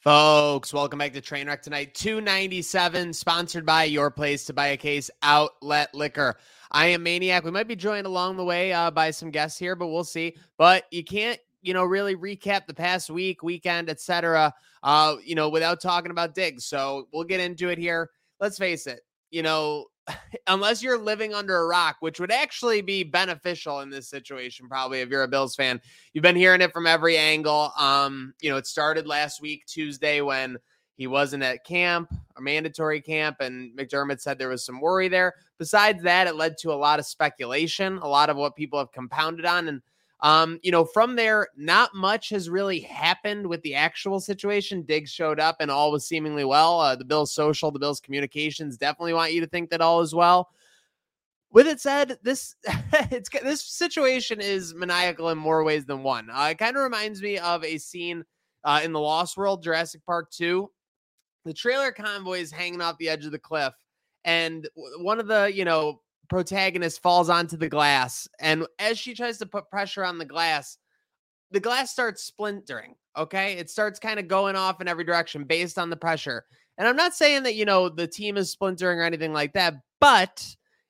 Folks, welcome back to Trainwreck tonight. 297, sponsored by Your Place to Buy a Case Outlet Liquor. I am Maniac. We might be joined along the way uh, by some guests here, but we'll see. But you can't, you know, really recap the past week, weekend, etc. Uh, you know, without talking about Diggs. So we'll get into it here. Let's face it. You know, unless you're living under a rock, which would actually be beneficial in this situation, probably if you're a Bills fan. You've been hearing it from every angle. Um, you know, it started last week, Tuesday, when he wasn't at camp, a mandatory camp, and McDermott said there was some worry there. Besides that, it led to a lot of speculation, a lot of what people have compounded on. And um, you know, from there, not much has really happened with the actual situation. Diggs showed up and all was seemingly well. Uh, the Bills' social, the Bills' communications definitely want you to think that all is well. With it said, this it's this situation is maniacal in more ways than one. Uh, it kind of reminds me of a scene uh, in the Lost World, Jurassic Park Two. The trailer convoy is hanging off the edge of the cliff, and one of the you know protagonist falls onto the glass. And as she tries to put pressure on the glass, the glass starts splintering. Okay. It starts kind of going off in every direction based on the pressure. And I'm not saying that, you know, the team is splintering or anything like that, but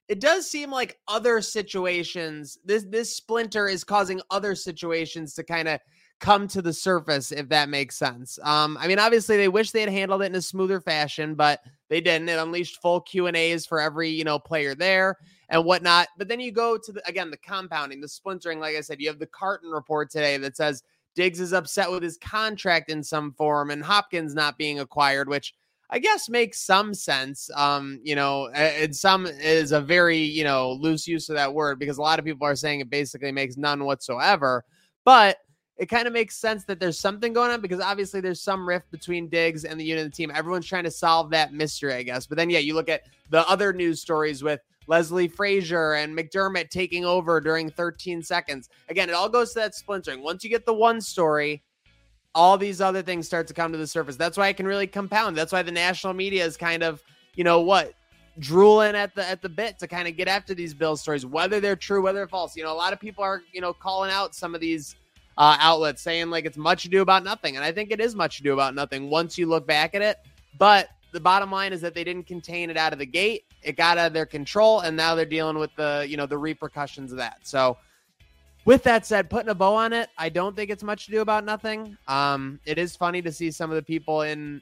it does seem like other situations, this this splinter is causing other situations to kind of come to the surface, if that makes sense. Um, I mean, obviously they wish they had handled it in a smoother fashion, but they didn't. It unleashed full Q and A's for every you know player there and whatnot. But then you go to the again the compounding, the splintering. Like I said, you have the Carton report today that says Diggs is upset with his contract in some form, and Hopkins not being acquired, which I guess makes some sense. Um, you know, and some is a very you know loose use of that word because a lot of people are saying it basically makes none whatsoever, but it kind of makes sense that there's something going on because obviously there's some rift between Diggs and the unit of the team. Everyone's trying to solve that mystery, I guess. But then, yeah, you look at the other news stories with Leslie Frazier and McDermott taking over during 13 seconds. Again, it all goes to that splintering. Once you get the one story, all these other things start to come to the surface. That's why I can really compound. That's why the national media is kind of, you know, what drooling at the at the bit to kind of get after these Bill stories, whether they're true, whether they're false. You know, a lot of people are, you know, calling out some of these uh, outlets saying like it's much ado about nothing. And I think it is much ado about nothing once you look back at it. But the bottom line is that they didn't contain it out of the gate. It got out of their control, and now they're dealing with the you know the repercussions of that. So, with that said, putting a bow on it, I don't think it's much to do about nothing. Um, it is funny to see some of the people in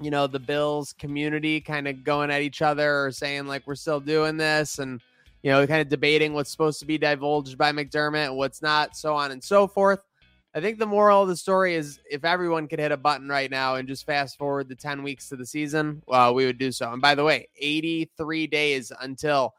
you know the Bills community kind of going at each other or saying like we're still doing this and you know, kind of debating what's supposed to be divulged by McDermott and what's not, so on and so forth. I think the moral of the story is if everyone could hit a button right now and just fast forward the 10 weeks to the season, well, we would do so. And by the way, 83 days until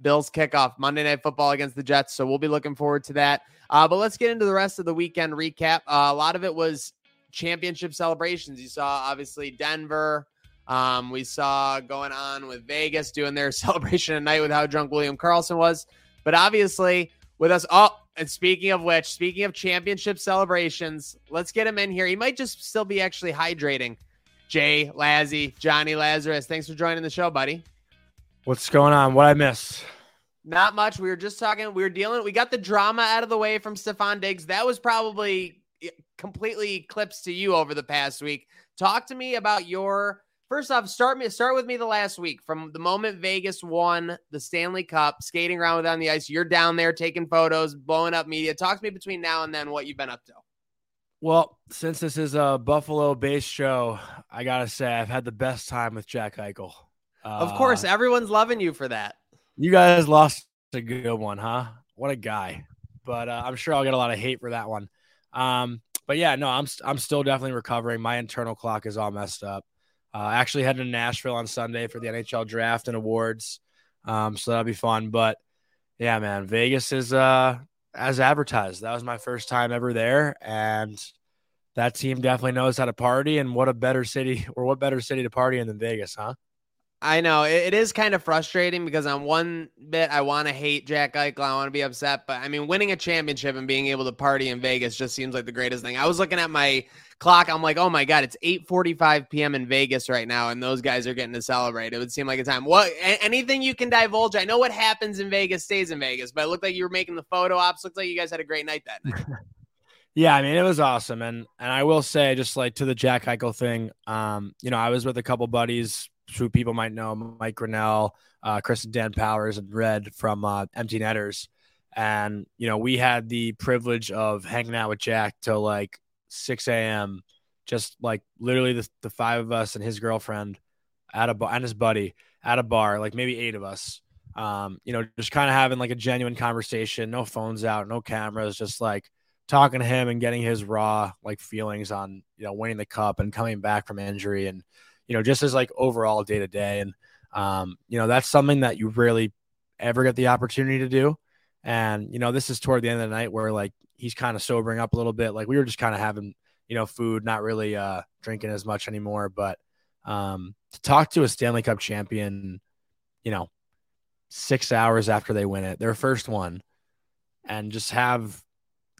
Bills kickoff Monday Night Football against the Jets. So we'll be looking forward to that. Uh, but let's get into the rest of the weekend recap. Uh, a lot of it was championship celebrations. You saw obviously Denver, um, we saw going on with Vegas doing their celebration at night with how drunk William Karlsson was. But obviously, with us, oh, and speaking of which, speaking of championship celebrations, let's get him in here. He might just still be actually hydrating. Jay Lazzy, Johnny Lazarus, thanks for joining the show, buddy. What's going on? What I miss? Not much. We were just talking. We were dealing. We got the drama out of the way from Stefon Diggs. That was probably eh, completely eclipsed to you over the past week. Talk to me about your First off, start me start with me the last week from the moment Vegas won the Stanley Cup, skating around with on the ice. You're down there taking photos, blowing up media. Talk to me between now and then what you've been up to. Well, since this is a Buffalo based show, I gotta say I've had the best time with Jack Eichel. Uh, of course, uh, everyone's loving you for that. You guys lost a good one, huh? What a guy! But uh, I'm sure I'll get a lot of hate for that one. Um, but yeah, no, I'm I'm still definitely recovering. My internal clock is all messed up. Uh, actually heading to Nashville on Sunday for the NHL draft and awards. Um, so that'll be fun. But yeah, man, Vegas is uh, as advertised. That was my first time ever there, and that team definitely knows how to party. And what a better city, or what better city to party in than Vegas, huh? I know it is kind of frustrating because on one bit I want to hate Jack Eichel, I want to be upset, but I mean winning a championship and being able to party in Vegas just seems like the greatest thing. I was looking at my clock, I'm like, oh my god, it's 8:45 p.m. in Vegas right now, and those guys are getting to celebrate. It would seem like a time. What anything you can divulge? I know what happens in Vegas stays in Vegas, but it looked like you were making the photo ops. Looks like you guys had a great night that night. Yeah, I mean it was awesome, and and I will say, just like to the Jack Eichel thing, um, you know, I was with a couple buddies who people might know, Mike Grinnell, uh, Chris and Dan Powers, and Red from uh, Empty Netters, and you know, we had the privilege of hanging out with Jack till like 6 a.m. Just like literally the, the five of us and his girlfriend at a bar and his buddy at a bar, like maybe eight of us. Um, you know, just kind of having like a genuine conversation, no phones out, no cameras, just like talking to him and getting his raw like feelings on you know winning the cup and coming back from injury and you know just as like overall day to day and um you know that's something that you really ever get the opportunity to do and you know this is toward the end of the night where like he's kind of sobering up a little bit like we were just kind of having you know food not really uh drinking as much anymore but um to talk to a Stanley Cup champion you know 6 hours after they win it their first one and just have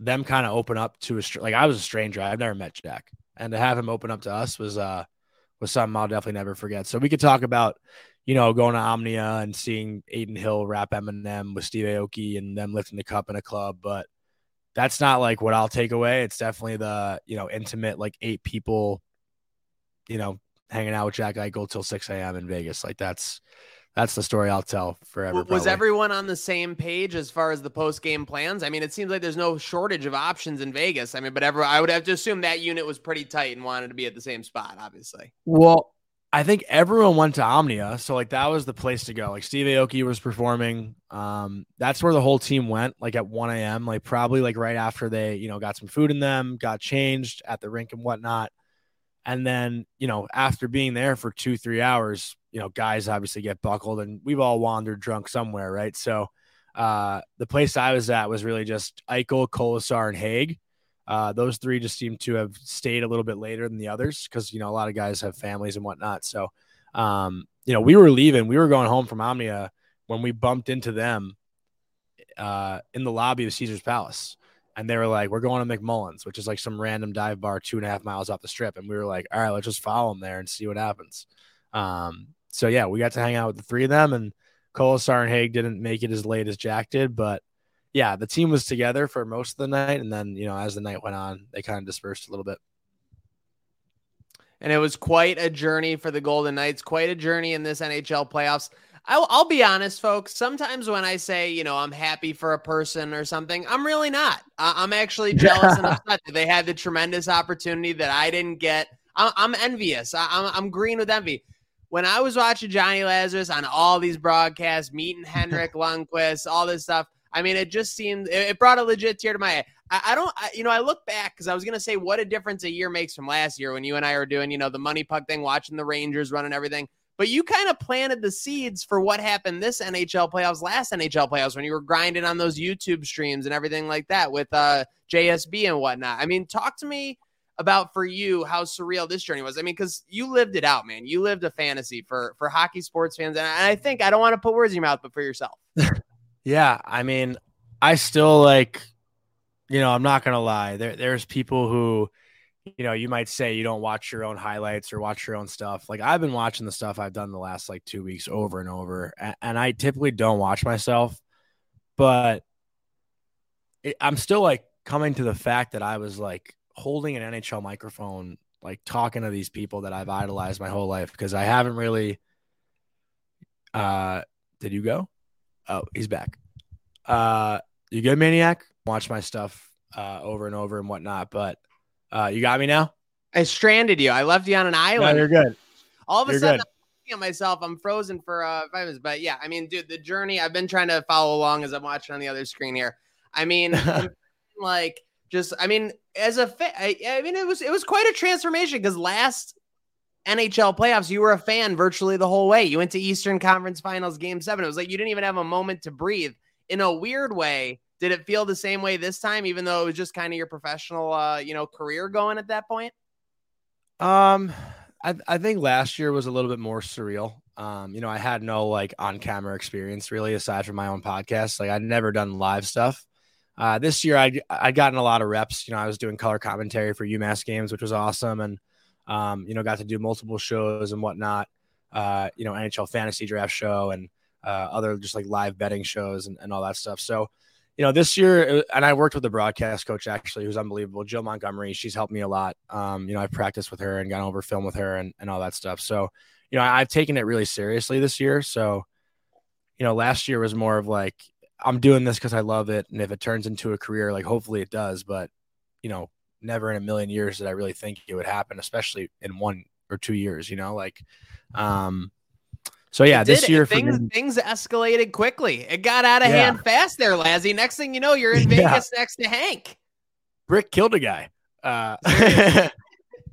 them kind of open up to a like I was a stranger. I've never met Jack, and to have him open up to us was uh was something I'll definitely never forget. So we could talk about you know going to Omnia and seeing Adin Hill rap Eminem with Steve Aoki and them lifting the cup in a club, but that's not like what I'll take away. It's definitely the you know intimate like eight people, you know, hanging out with Jack Eichel till six a.m. in Vegas. Like that's that's the story I'll tell forever. Was probably. everyone on the same page as far as the post game plans? I mean, it seems like there's no shortage of options in Vegas. I mean, but ever I would have to assume that unit was pretty tight and wanted to be at the same spot, obviously. Well, I think everyone went to Omnia, so like that was the place to go. Like Steve Aoki was performing. Um, that's where the whole team went, like at 1 a.m. Like probably like right after they, you know, got some food in them, got changed at the rink and whatnot. And then, you know, after being there for two, three hours, you know, guys obviously get buckled and we've all wandered drunk somewhere, right? So uh, the place I was at was really just Eichel, Kolesar, and Hague. Uh, those three just seem to have stayed a little bit later than the others because, you know, a lot of guys have families and whatnot. So, um, you know, we were leaving, we were going home from Omnia when we bumped into them uh, in the lobby of Caesar's Palace. And they were like, we're going to McMullan's, which is like some random dive bar two and a half miles off the strip. And we were like, all right, let's just follow them there and see what happens. Um, so yeah, we got to hang out with the three of them, and Kolesar and Hague didn't make it as late as Jack did, but yeah, the team was together for most of the night, and then you know as the night went on, they kind of dispersed a little bit. And it was quite a journey for the Golden Knights, quite a journey in this NHL playoffs. I'll, I'll, be honest, folks. Sometimes when I say, you know, I'm happy for a person or something, I'm really not. I'm actually jealous and upset that they had the tremendous opportunity that I didn't get. I'm, envious. I'm, I'm green with envy when I was watching Johnny Lazarus on all these broadcasts, meeting Henrik Lundqvist, all this stuff, I mean, it just seemed it brought a legit tear to my eye. I, I don't, I, you know, I look back because I was gonna say what a difference a year makes from last year when you and I were doing, you know, the money puck thing, watching the Rangers running everything. But you kind of planted the seeds for what happened this NHL playoffs, last NHL playoffs, when you were grinding on those YouTube streams and everything like that with uh, JSB and whatnot. I mean, talk to me about for you how surreal this journey was. I mean, because you lived it out, man. You lived a fantasy for for hockey sports fans, and I think I don't want to put words in your mouth, but for yourself. yeah, I mean, I still like, you know, I'm not gonna lie. There, there's people who, you know, you might say you don't watch your own highlights or watch your own stuff. Like I've been watching the stuff I've done the last like two weeks over and over, and, and I typically don't watch myself, but it, I'm still like coming to the fact that I was like holding an NHL microphone, like talking to these people that I've idolized my whole life because I haven't really. Uh, did you go? Oh, he's back. Uh, you good, Maniac? Watch my stuff uh, over and over and whatnot, but uh, you got me now. I stranded you. I left you on an island. No, you're good. All of a you're sudden, I'm at myself. I'm frozen for uh, five minutes. But yeah, I mean, dude, the journey. I've been trying to follow along as I'm watching on the other screen here. I mean, like just I mean, as a fan, I, I mean, it was it was quite a transformation because last NHL playoffs, you were a fan virtually the whole way. You went to Eastern Conference Finals Game Seven. It was like you didn't even have a moment to breathe. In a weird way, did it feel the same way this time, even though it was just kind of your professional, uh, you know, career going at that point? Um, I I think last year was a little bit more surreal. Um, you know, I had no like on camera experience really aside from my own podcast. Like I'd never done live stuff. Uh, this year, I I'd gotten a lot of reps. You know, I was doing color commentary for UMass games, which was awesome, and um, you know, got to do multiple shows and whatnot. Uh, you know, NHL fantasy draft show and uh, other just like live betting shows and, and all that stuff. So, you know, this year, uh, and I worked with the broadcast coach actually, who's unbelievable, Jill Montgomery. She's helped me a lot. Um, you know, I've practiced with her and gone over film with her and, and all that stuff. So, you know, I, I've taken it really seriously this year. So, you know, last year was more of like, I'm doing this because I love it. And if it turns into a career, like hopefully it does. But, you know, never in a million years did I really think it would happen, especially in one or two years, you know, like, um, so yeah, this year things me, things escalated quickly. It got out of yeah. hand fast there, Lazzy. Next thing you know, you're in Vegas yeah. next to Hank. Brick killed a guy. Uh,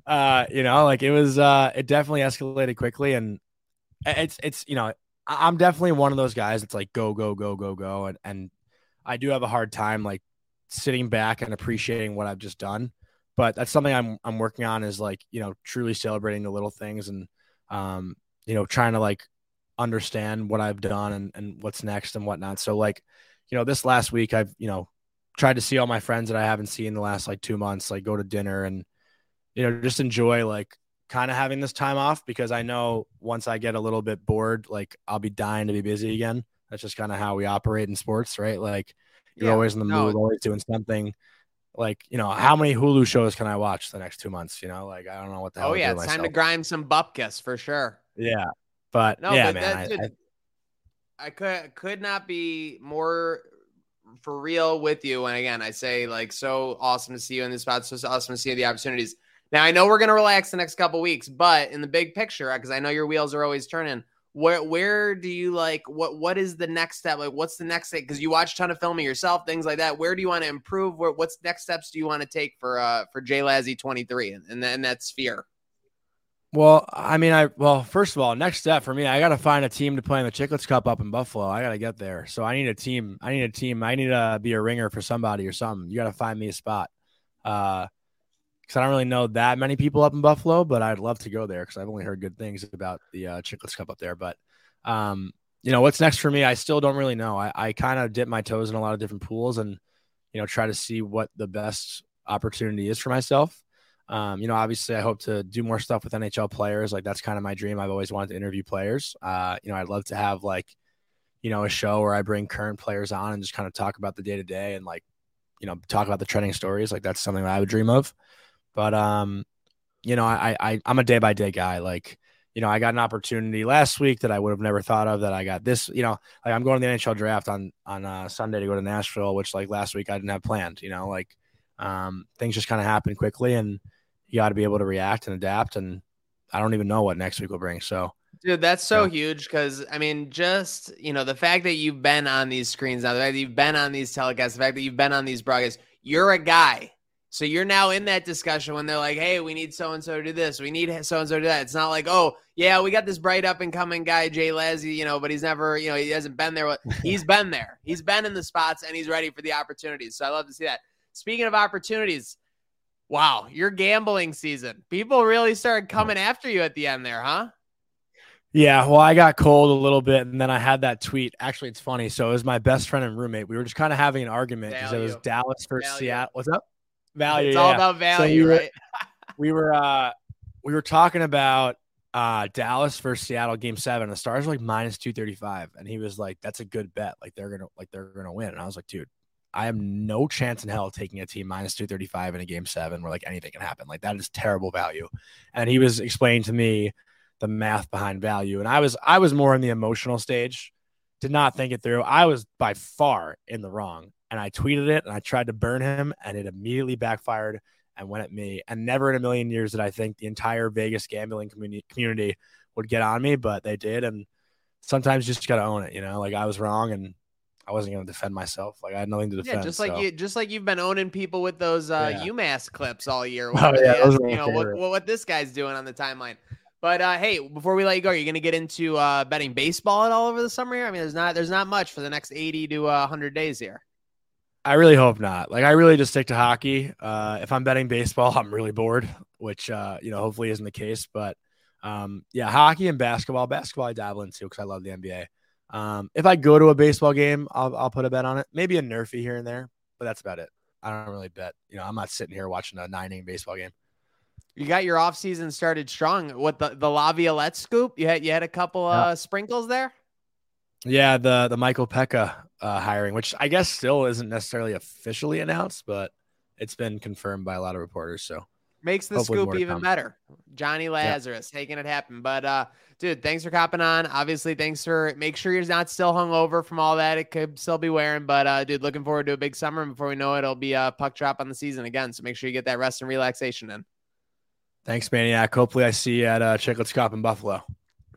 uh, you know, like it was. Uh, it definitely escalated quickly, and it's it's you know, I'm definitely one of those guys. It's like go go go go go, and and I do have a hard time like sitting back and appreciating what I've just done. But that's something I'm I'm working on is like you know truly celebrating the little things and um you know trying to like understand what I've done and, and what's next and whatnot. So like, you know, this last week I've, you know, tried to see all my friends that I haven't seen in the last like two months, like go to dinner and, you know, just enjoy like kind of having this time off because I know once I get a little bit bored, like I'll be dying to be busy again. That's just kind of how we operate in sports, right? Like you're yeah, always in the mood, no. always doing something. Like, you know, how many Hulu shows can I watch the next two months? You know, like I don't know what the oh, hell. Oh, yeah. It's myself. time to grind some bupkis for sure. Yeah. But no, yeah, but man, I, I, I could could not be more for real with you. And again, I say like so awesome to see you in this spot. So awesome to see the opportunities. Now I know we're gonna relax the next couple weeks, but in the big picture, because I know your wheels are always turning. Where where do you like what what is the next step? Like what's the next thing? Because you watch a ton of filming yourself, things like that. Where do you want to improve? Where what's next steps do you want to take for uh for Jay Lazzy 23 and, and then that sphere? Well, I mean, I well, first of all, next step for me, I got to find a team to play in the Chicklets Cup up in Buffalo. I got to get there, so I need a team. I need a team. I need to be a ringer for somebody or something. You got to find me a spot, uh, because I don't really know that many people up in Buffalo, but I'd love to go there because I've only heard good things about the uh, Chicklets Cup up there. But, um, you know, what's next for me? I still don't really know. I, I kind of dip my toes in a lot of different pools and, you know, try to see what the best opportunity is for myself. Um, you know, obviously, I hope to do more stuff with NHL players. Like that's kind of my dream. I've always wanted to interview players. Uh, you know, I'd love to have like, you know, a show where I bring current players on and just kind of talk about the day to day and like, you know, talk about the trending stories. Like that's something that I would dream of. But um, you know, I I I'm a day by day guy. Like, you know, I got an opportunity last week that I would have never thought of. That I got this. You know, like I'm going to the NHL draft on on uh, Sunday to go to Nashville, which like last week I didn't have planned. You know, like um, things just kind of happened quickly and you got to be able to react and adapt. And I don't even know what next week will bring. So, dude, that's so yeah. huge because I mean, just you know, the fact that you've been on these screens now, the fact that you've been on these telecasts, the fact that you've been on these broadcasts, you're a guy. So you're now in that discussion when they're like, "Hey, we need so and so to do this. We need so and so to do that." It's not like, "Oh, yeah, we got this bright up and coming guy, Jay Lazzy, you know, but he's never, you know, he hasn't been there. He's been there. He's been in the spots and he's ready for the opportunities. So I love to see that. Speaking of opportunities, Wow, your gambling season. People really started coming after you at the end there, huh? Yeah, well, I got cold a little bit, and then I had that tweet. Actually, it's funny. So it was my best friend and roommate. We were just kind of having an argument because it was Dallas versus value. Seattle. What's up? Value. It's yeah. all about value, so we were, right? we were uh we were talking about uh Dallas versus Seattle game seven. The stars were like minus two thirty five, and he was like, "That's a good bet. Like they're gonna like they're gonna win." And I was like, "Dude, I have no chance in hell taking a team minus 235 in a game seven where like anything can happen. Like that is terrible value. And he was explaining to me the math behind value. And I was I was more in the emotional stage, did not think it through. I was by far in the wrong. And I tweeted it and I tried to burn him and it immediately backfired and went at me. And never in a million years did I think the entire Vegas gambling community community would get on me, but they did. And sometimes you just gotta own it, you know, like I was wrong and I wasn't going to defend myself. Like I had nothing to defend. Yeah, just like so. you, just like you've been owning people with those uh, yeah. UMass clips all year. Oh, yeah, you know what, what, what this guy's doing on the timeline. But uh, hey, before we let you go, you're going to get into uh, betting baseball at all over the summer here. I mean, there's not there's not much for the next 80 to uh, 100 days here. I really hope not. Like I really just stick to hockey. Uh, if I'm betting baseball, I'm really bored, which uh, you know hopefully isn't the case. But um, yeah, hockey and basketball. Basketball I dabble into because I love the NBA. Um, if I go to a baseball game, I'll, I'll put a bet on it. Maybe a NRFI here and there, but that's about it. I don't really bet. You know, I'm not sitting here watching a nine inning baseball game. You got your off season started strong. What the the Laviolette scoop? You had you had a couple uh sprinkles there. Yeah, the the Michael Peca uh, hiring, which I guess still isn't necessarily officially announced, but it's been confirmed by a lot of reporters. So makes the scoop even better. Johnny Lazarus yeah. making it happen. But uh, dude, thanks for copping on. Obviously, thanks for make sure you're not still hung over from all that. It could still be wearing, but uh, dude, looking forward to a big summer. And before we know it, it'll be a puck drop on the season again. So make sure you get that rest and relaxation in. Thanks, Maniac. Hopefully, I see you at uh, Chicklets Cup in Buffalo.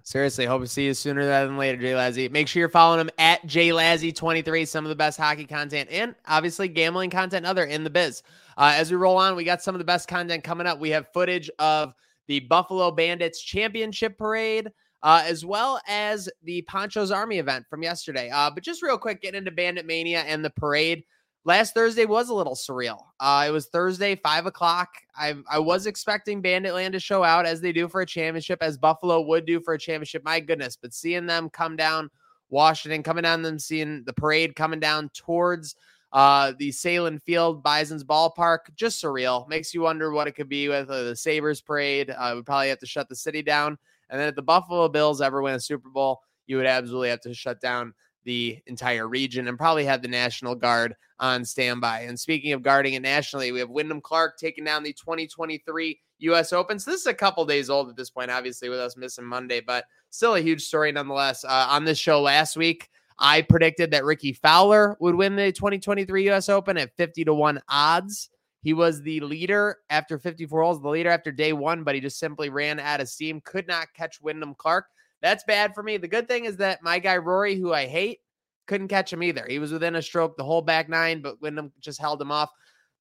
Seriously, hope to see you sooner than later, Jay Lazzy. Make sure you're following him at Jay Lazzy23. Some of the best hockey content and obviously gambling content other in the biz. Uh, as we roll on, we got some of the best content coming up. We have footage of the Buffalo Bandits Championship Parade, uh, as well as the Ponchos Army event from yesterday. Uh, but just real quick, getting into Bandit Mania and the parade last Thursday was a little surreal. Uh, it was Thursday, five o'clock. I I was expecting Banditland to show out as they do for a championship, as Buffalo would do for a championship. My goodness, but seeing them come down Washington, coming down them, seeing the parade coming down towards uh, the Sahlen Field, Bison's ballpark, just surreal. Makes you wonder what it could be with uh, the Sabres parade. Uh, would probably have to shut the city down. And then if the Buffalo Bills ever win a Super Bowl, you would absolutely have to shut down the entire region and probably have the National Guard on standby. And speaking of guarding it nationally, we have Wyndham Clark taking down the 2023 U.S. Open. So this is a couple days old at this point, obviously, with us missing Monday, but still a huge story nonetheless. Uh, on this show last week, I predicted that Rickie Fowler would win the 2023 U.S. Open at 50 to 1 odds. He was the leader after 54 holes, the leader after day one, but he just simply ran out of steam, could not catch Wyndham Clark. That's bad for me. The good thing is that my guy Rory, who I hate, couldn't catch him either. He was within a stroke the whole back nine, but Wyndham just held him off.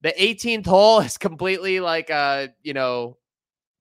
The 18th hole is completely like a, you know,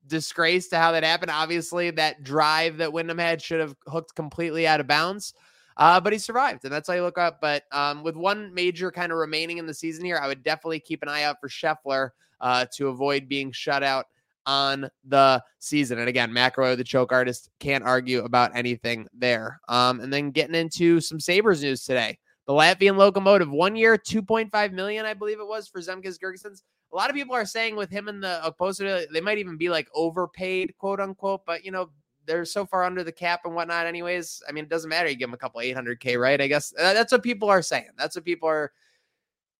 disgrace to how that happened. Obviously, that drive that Wyndham had should have hooked completely out of bounds. Uh, but he survived, and that's how you look up. But um, with one major kind of remaining in the season here, I would definitely keep an eye out for Scheffler uh, to avoid being shut out on the season. And again, McIlroy, the choke artist, can't argue about anything there. Um, and then getting into some Sabres news today. The Latvian locomotive, one year, 2.5 million, I believe it was for Zemgus Girgensons. A lot of people are saying with him in the opposed they might even be like overpaid, quote unquote, but you know, they're so far under the cap and whatnot, anyways. I mean, it doesn't matter. You give them a couple 800K, right? I guess that's what people are saying. That's what people are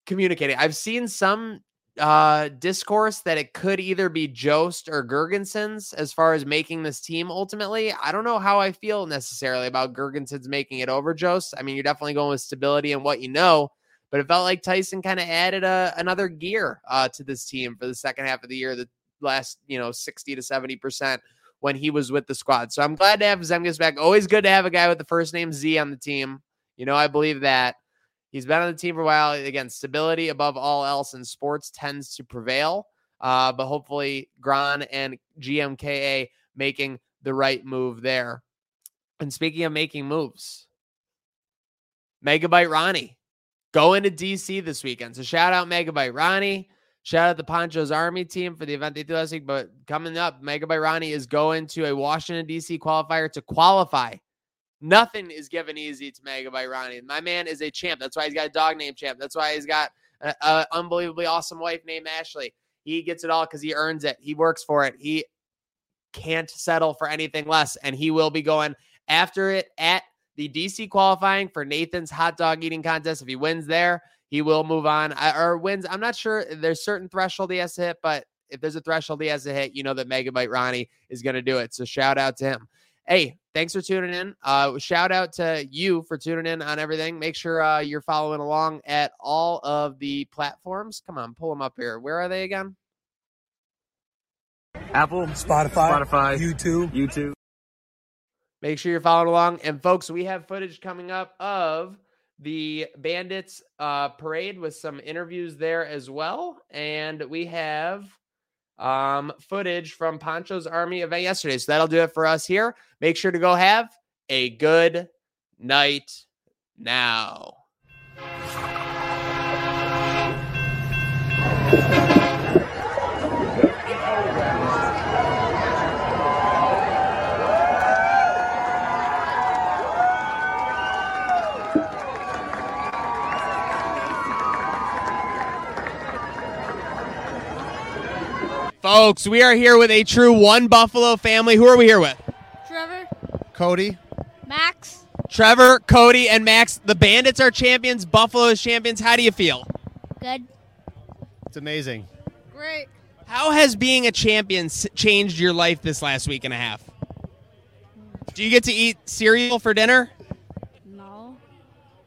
communicating. I've seen some uh discourse that it could either be Jost or Girgensons as far as making this team ultimately. I don't know how I feel necessarily about Girgensons making it over Jost. I mean, you're definitely going with stability and what you know, but it felt like Tyson kind of added a, another gear uh, to this team for the second half of the year, the last, you know, 60 to 70% when he was with the squad. So I'm glad to have Zemgus back. Always good to have a guy with the first name Z on the team. You know, I believe that. He's been on the team for a while. Again, stability above all else in sports tends to prevail. Uh, but hopefully, Gran and GMKA making the right move there. And speaking of making moves, Megabyte Ronnie going to DC this weekend. So shout out Megabyte Ronnie. Shout out the Ponchos Army team for the event they threw last week. But coming up, Megabyte Ronnie is going to a Washington, D.C. qualifier to qualify Nothing is given easy to Megabyte Ronnie. My man is a champ. That's why he's got a dog named Champ. That's why he's got an unbelievably awesome wife named Ashley. He gets it all because he earns it. He works for it. He can't settle for anything less. And he will be going after it at the DC qualifying for Nathan's hot dog eating contest. If he wins there, he will move on uh, or wins. I'm not sure. There's certain threshold he has to hit, but if there's a threshold he has to hit, you know that Megabyte Ronnie is going to do it. So shout out to him. Hey, thanks for tuning in. Uh, shout out to you for tuning in on everything. Make sure uh, you're following along at all of the platforms. Come on, pull them up here. Where are they again? Apple, Spotify, Spotify, YouTube, YouTube. Make sure you're following along. And folks, we have footage coming up of the Bandits uh, parade with some interviews there as well. And we have um, footage from Poncho's Army event yesterday. So that'll do it for us here. Make sure to go have a good night now. Folks, we are here with a true one Buffalo family. Who are we here with? Trevor, Cody, Max, Trevor, Cody, and Max, the Bandits are champions. Buffalo is champions. How do you feel? Good. It's amazing. Great. How has being a champion changed your life this last week and a half? Do you get to eat cereal for dinner?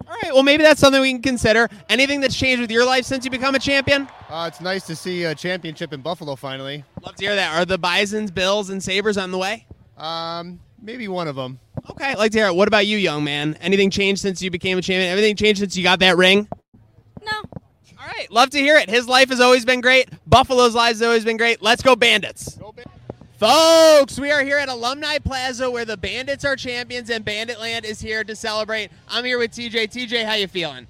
No. All right, well, maybe that's something we can consider. Anything that's changed with your life since you become a champion? Uh, it's nice to see a championship in Buffalo finally. Love to hear that. Are the Bisons, Bills, and Sabres on the way? Um, maybe one of them. Okay, like to hear it. What about you, young man? Anything changed since you became a champion? Everything changed since you got that ring? No. All right, love to hear it. His life has always been great. Buffalo's lives have always been great. Let's go, Bandits. Folks, we are here at Alumni Plaza where the Bandits are champions and Banditland is here to celebrate. I'm here with TJ. TJ, how you feeling?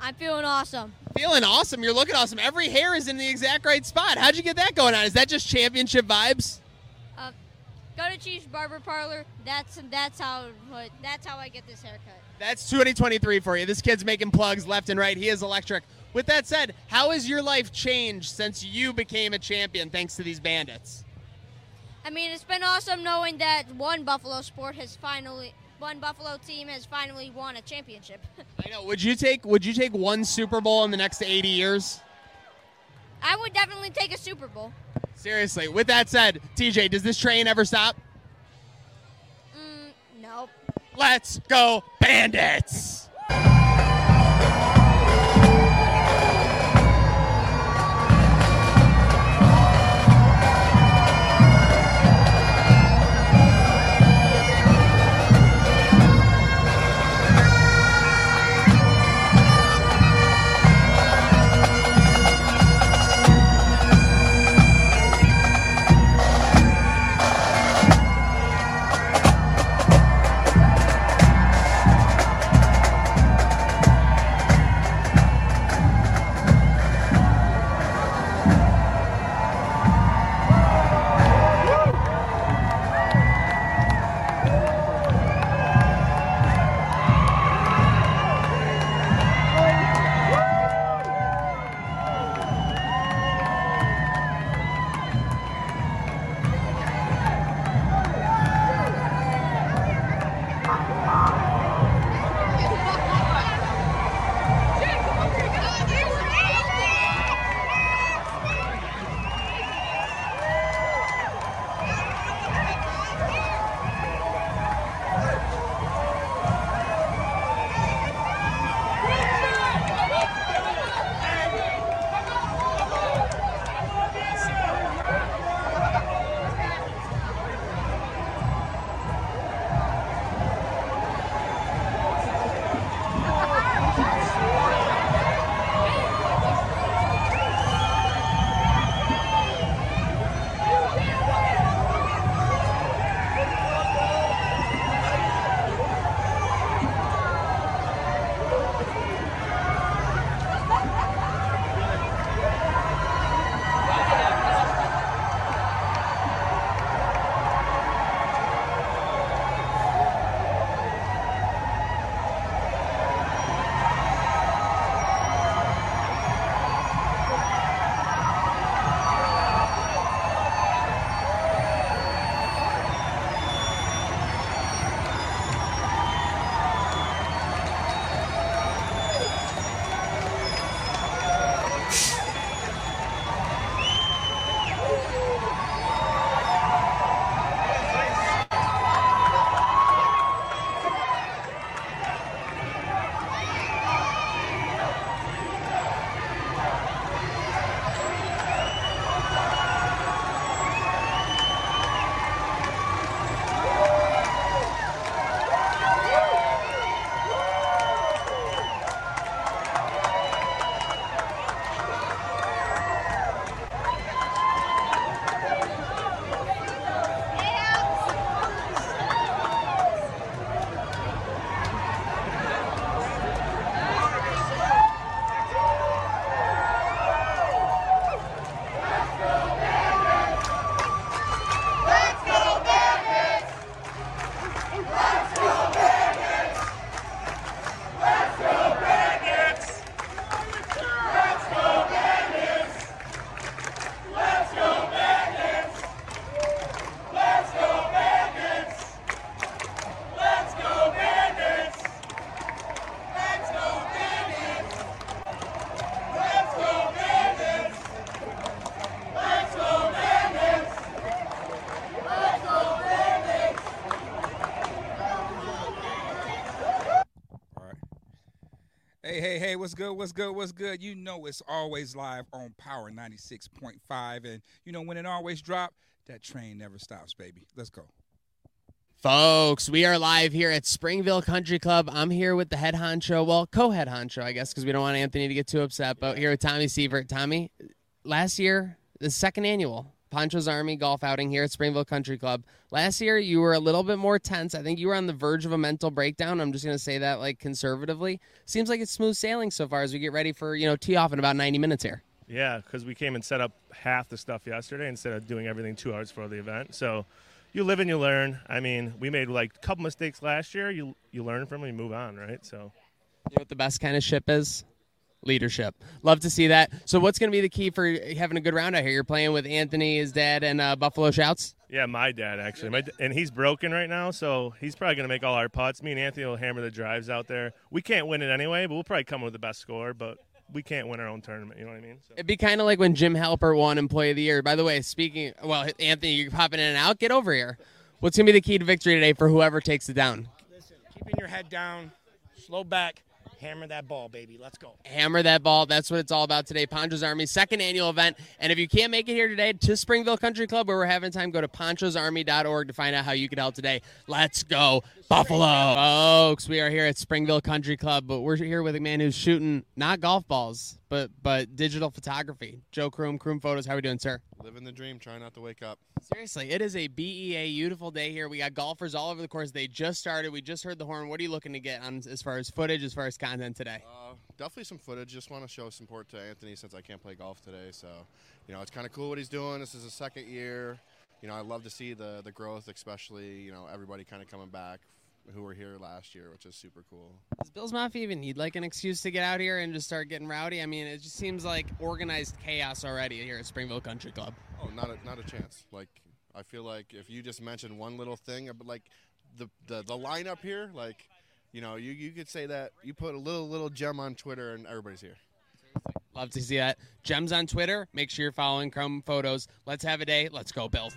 I'm feeling awesome. Feeling awesome. You're looking awesome. Every hair is in the exact right spot. How'd you get that going on? Is that just championship vibes? Uh, go to Chief's Barber Parlor. That's that's how that's how I get this haircut. That's 2023 for you. This kid's making plugs left and right. He is electric. With that said, how has your life changed since you became a champion thanks to these bandits? I mean, it's been awesome knowing that one Buffalo sport has finally one Buffalo team has finally won a championship. I know. Would you take would you take one Super Bowl in the next 80 years? I would definitely take a Super Bowl. Seriously. With that said, TJ, does this train ever stop? Mm, nope. Let's go bandits. Hey, hey, hey, what's good? What's good? What's good? You know it's always live on Power 96.5. And you know when it always drop, that train never stops, baby. Let's go. Folks, we are live here at Springville Country Club. I'm here with the head honcho, well, co-head honcho, I guess, because we don't want Anthony to get too upset. But here with Tommy Sievert. Tommy, last year, the second annual Poncho's Army golf outing here at Springville Country Club. Last year, you were a little bit more tense. I think you were on the verge of a mental breakdown. I'm just going to say that like conservatively. Seems like it's smooth sailing so far as we get ready for you know tee off in about 90 minutes here. Yeah, because we came and set up half the stuff yesterday instead of doing everything two hours for the event. So you live and you learn. I mean, we made like a couple mistakes last year. You you learn from them, you move on, right? So. You know what the best kind of ship is? Leadership. Love to see that. So, what's going to be the key for having a good round out here? You're playing with Anthony, his dad, and uh, Buffalo Shouts. Yeah, my dad actually, my, and he's broken right now, so he's probably going to make all our putts. Me and Anthony will hammer the drives out there. We can't win it anyway, but we'll probably come with the best score. But we can't win our own tournament. You know what I mean? So. It'd be kind of like when Jim Halpert won Employee of the Year. By the way, speaking, well, Anthony, you're popping in and out. Get over here. What's going to be the key to victory today for whoever takes it down? Listen, keeping your head down, slow back, hammer that ball, baby. Let's go. Hammer that ball. That's what it's all about today. Poncho's Army second annual event. And if you can't make it here today to Springville Country Club where we're having time, go to ponchosarmy.org to find out how you can help today. Let's go, Buffalo. Folks, we are here at Springville Country Club, but we're here with a man who's shooting not golf balls, but but digital photography. Joe Kroom, Kroom Photos. How are we doing, sir? Living the dream, trying not to wake up. Seriously, it is a BEA beautiful day here. We got golfers all over the course. They just started. We just heard the horn. What are you looking to get on as far as footage, as far as content today? Uh, definitely some footage. Just want to show support to Anthony since I can't play golf today. So, you know, it's kind of cool what he's doing. This is his second year. You know, I love to see the the growth, especially you know everybody kind of coming back who were here last year, which is super cool. Does Bills Mafia even need like an excuse to get out here and just start getting rowdy? I mean, it just seems like organized chaos already here at Springville Country Club. Oh, not a, not a chance. Like I feel like if you just mention one little thing, uh, but like the the the lineup here, like you know, you you could say that you put a little little gem on Twitter and everybody's here. Love to see that. Gems on Twitter. Make sure you're following Chrome Photos. Let's have a day. Let's go, Bills.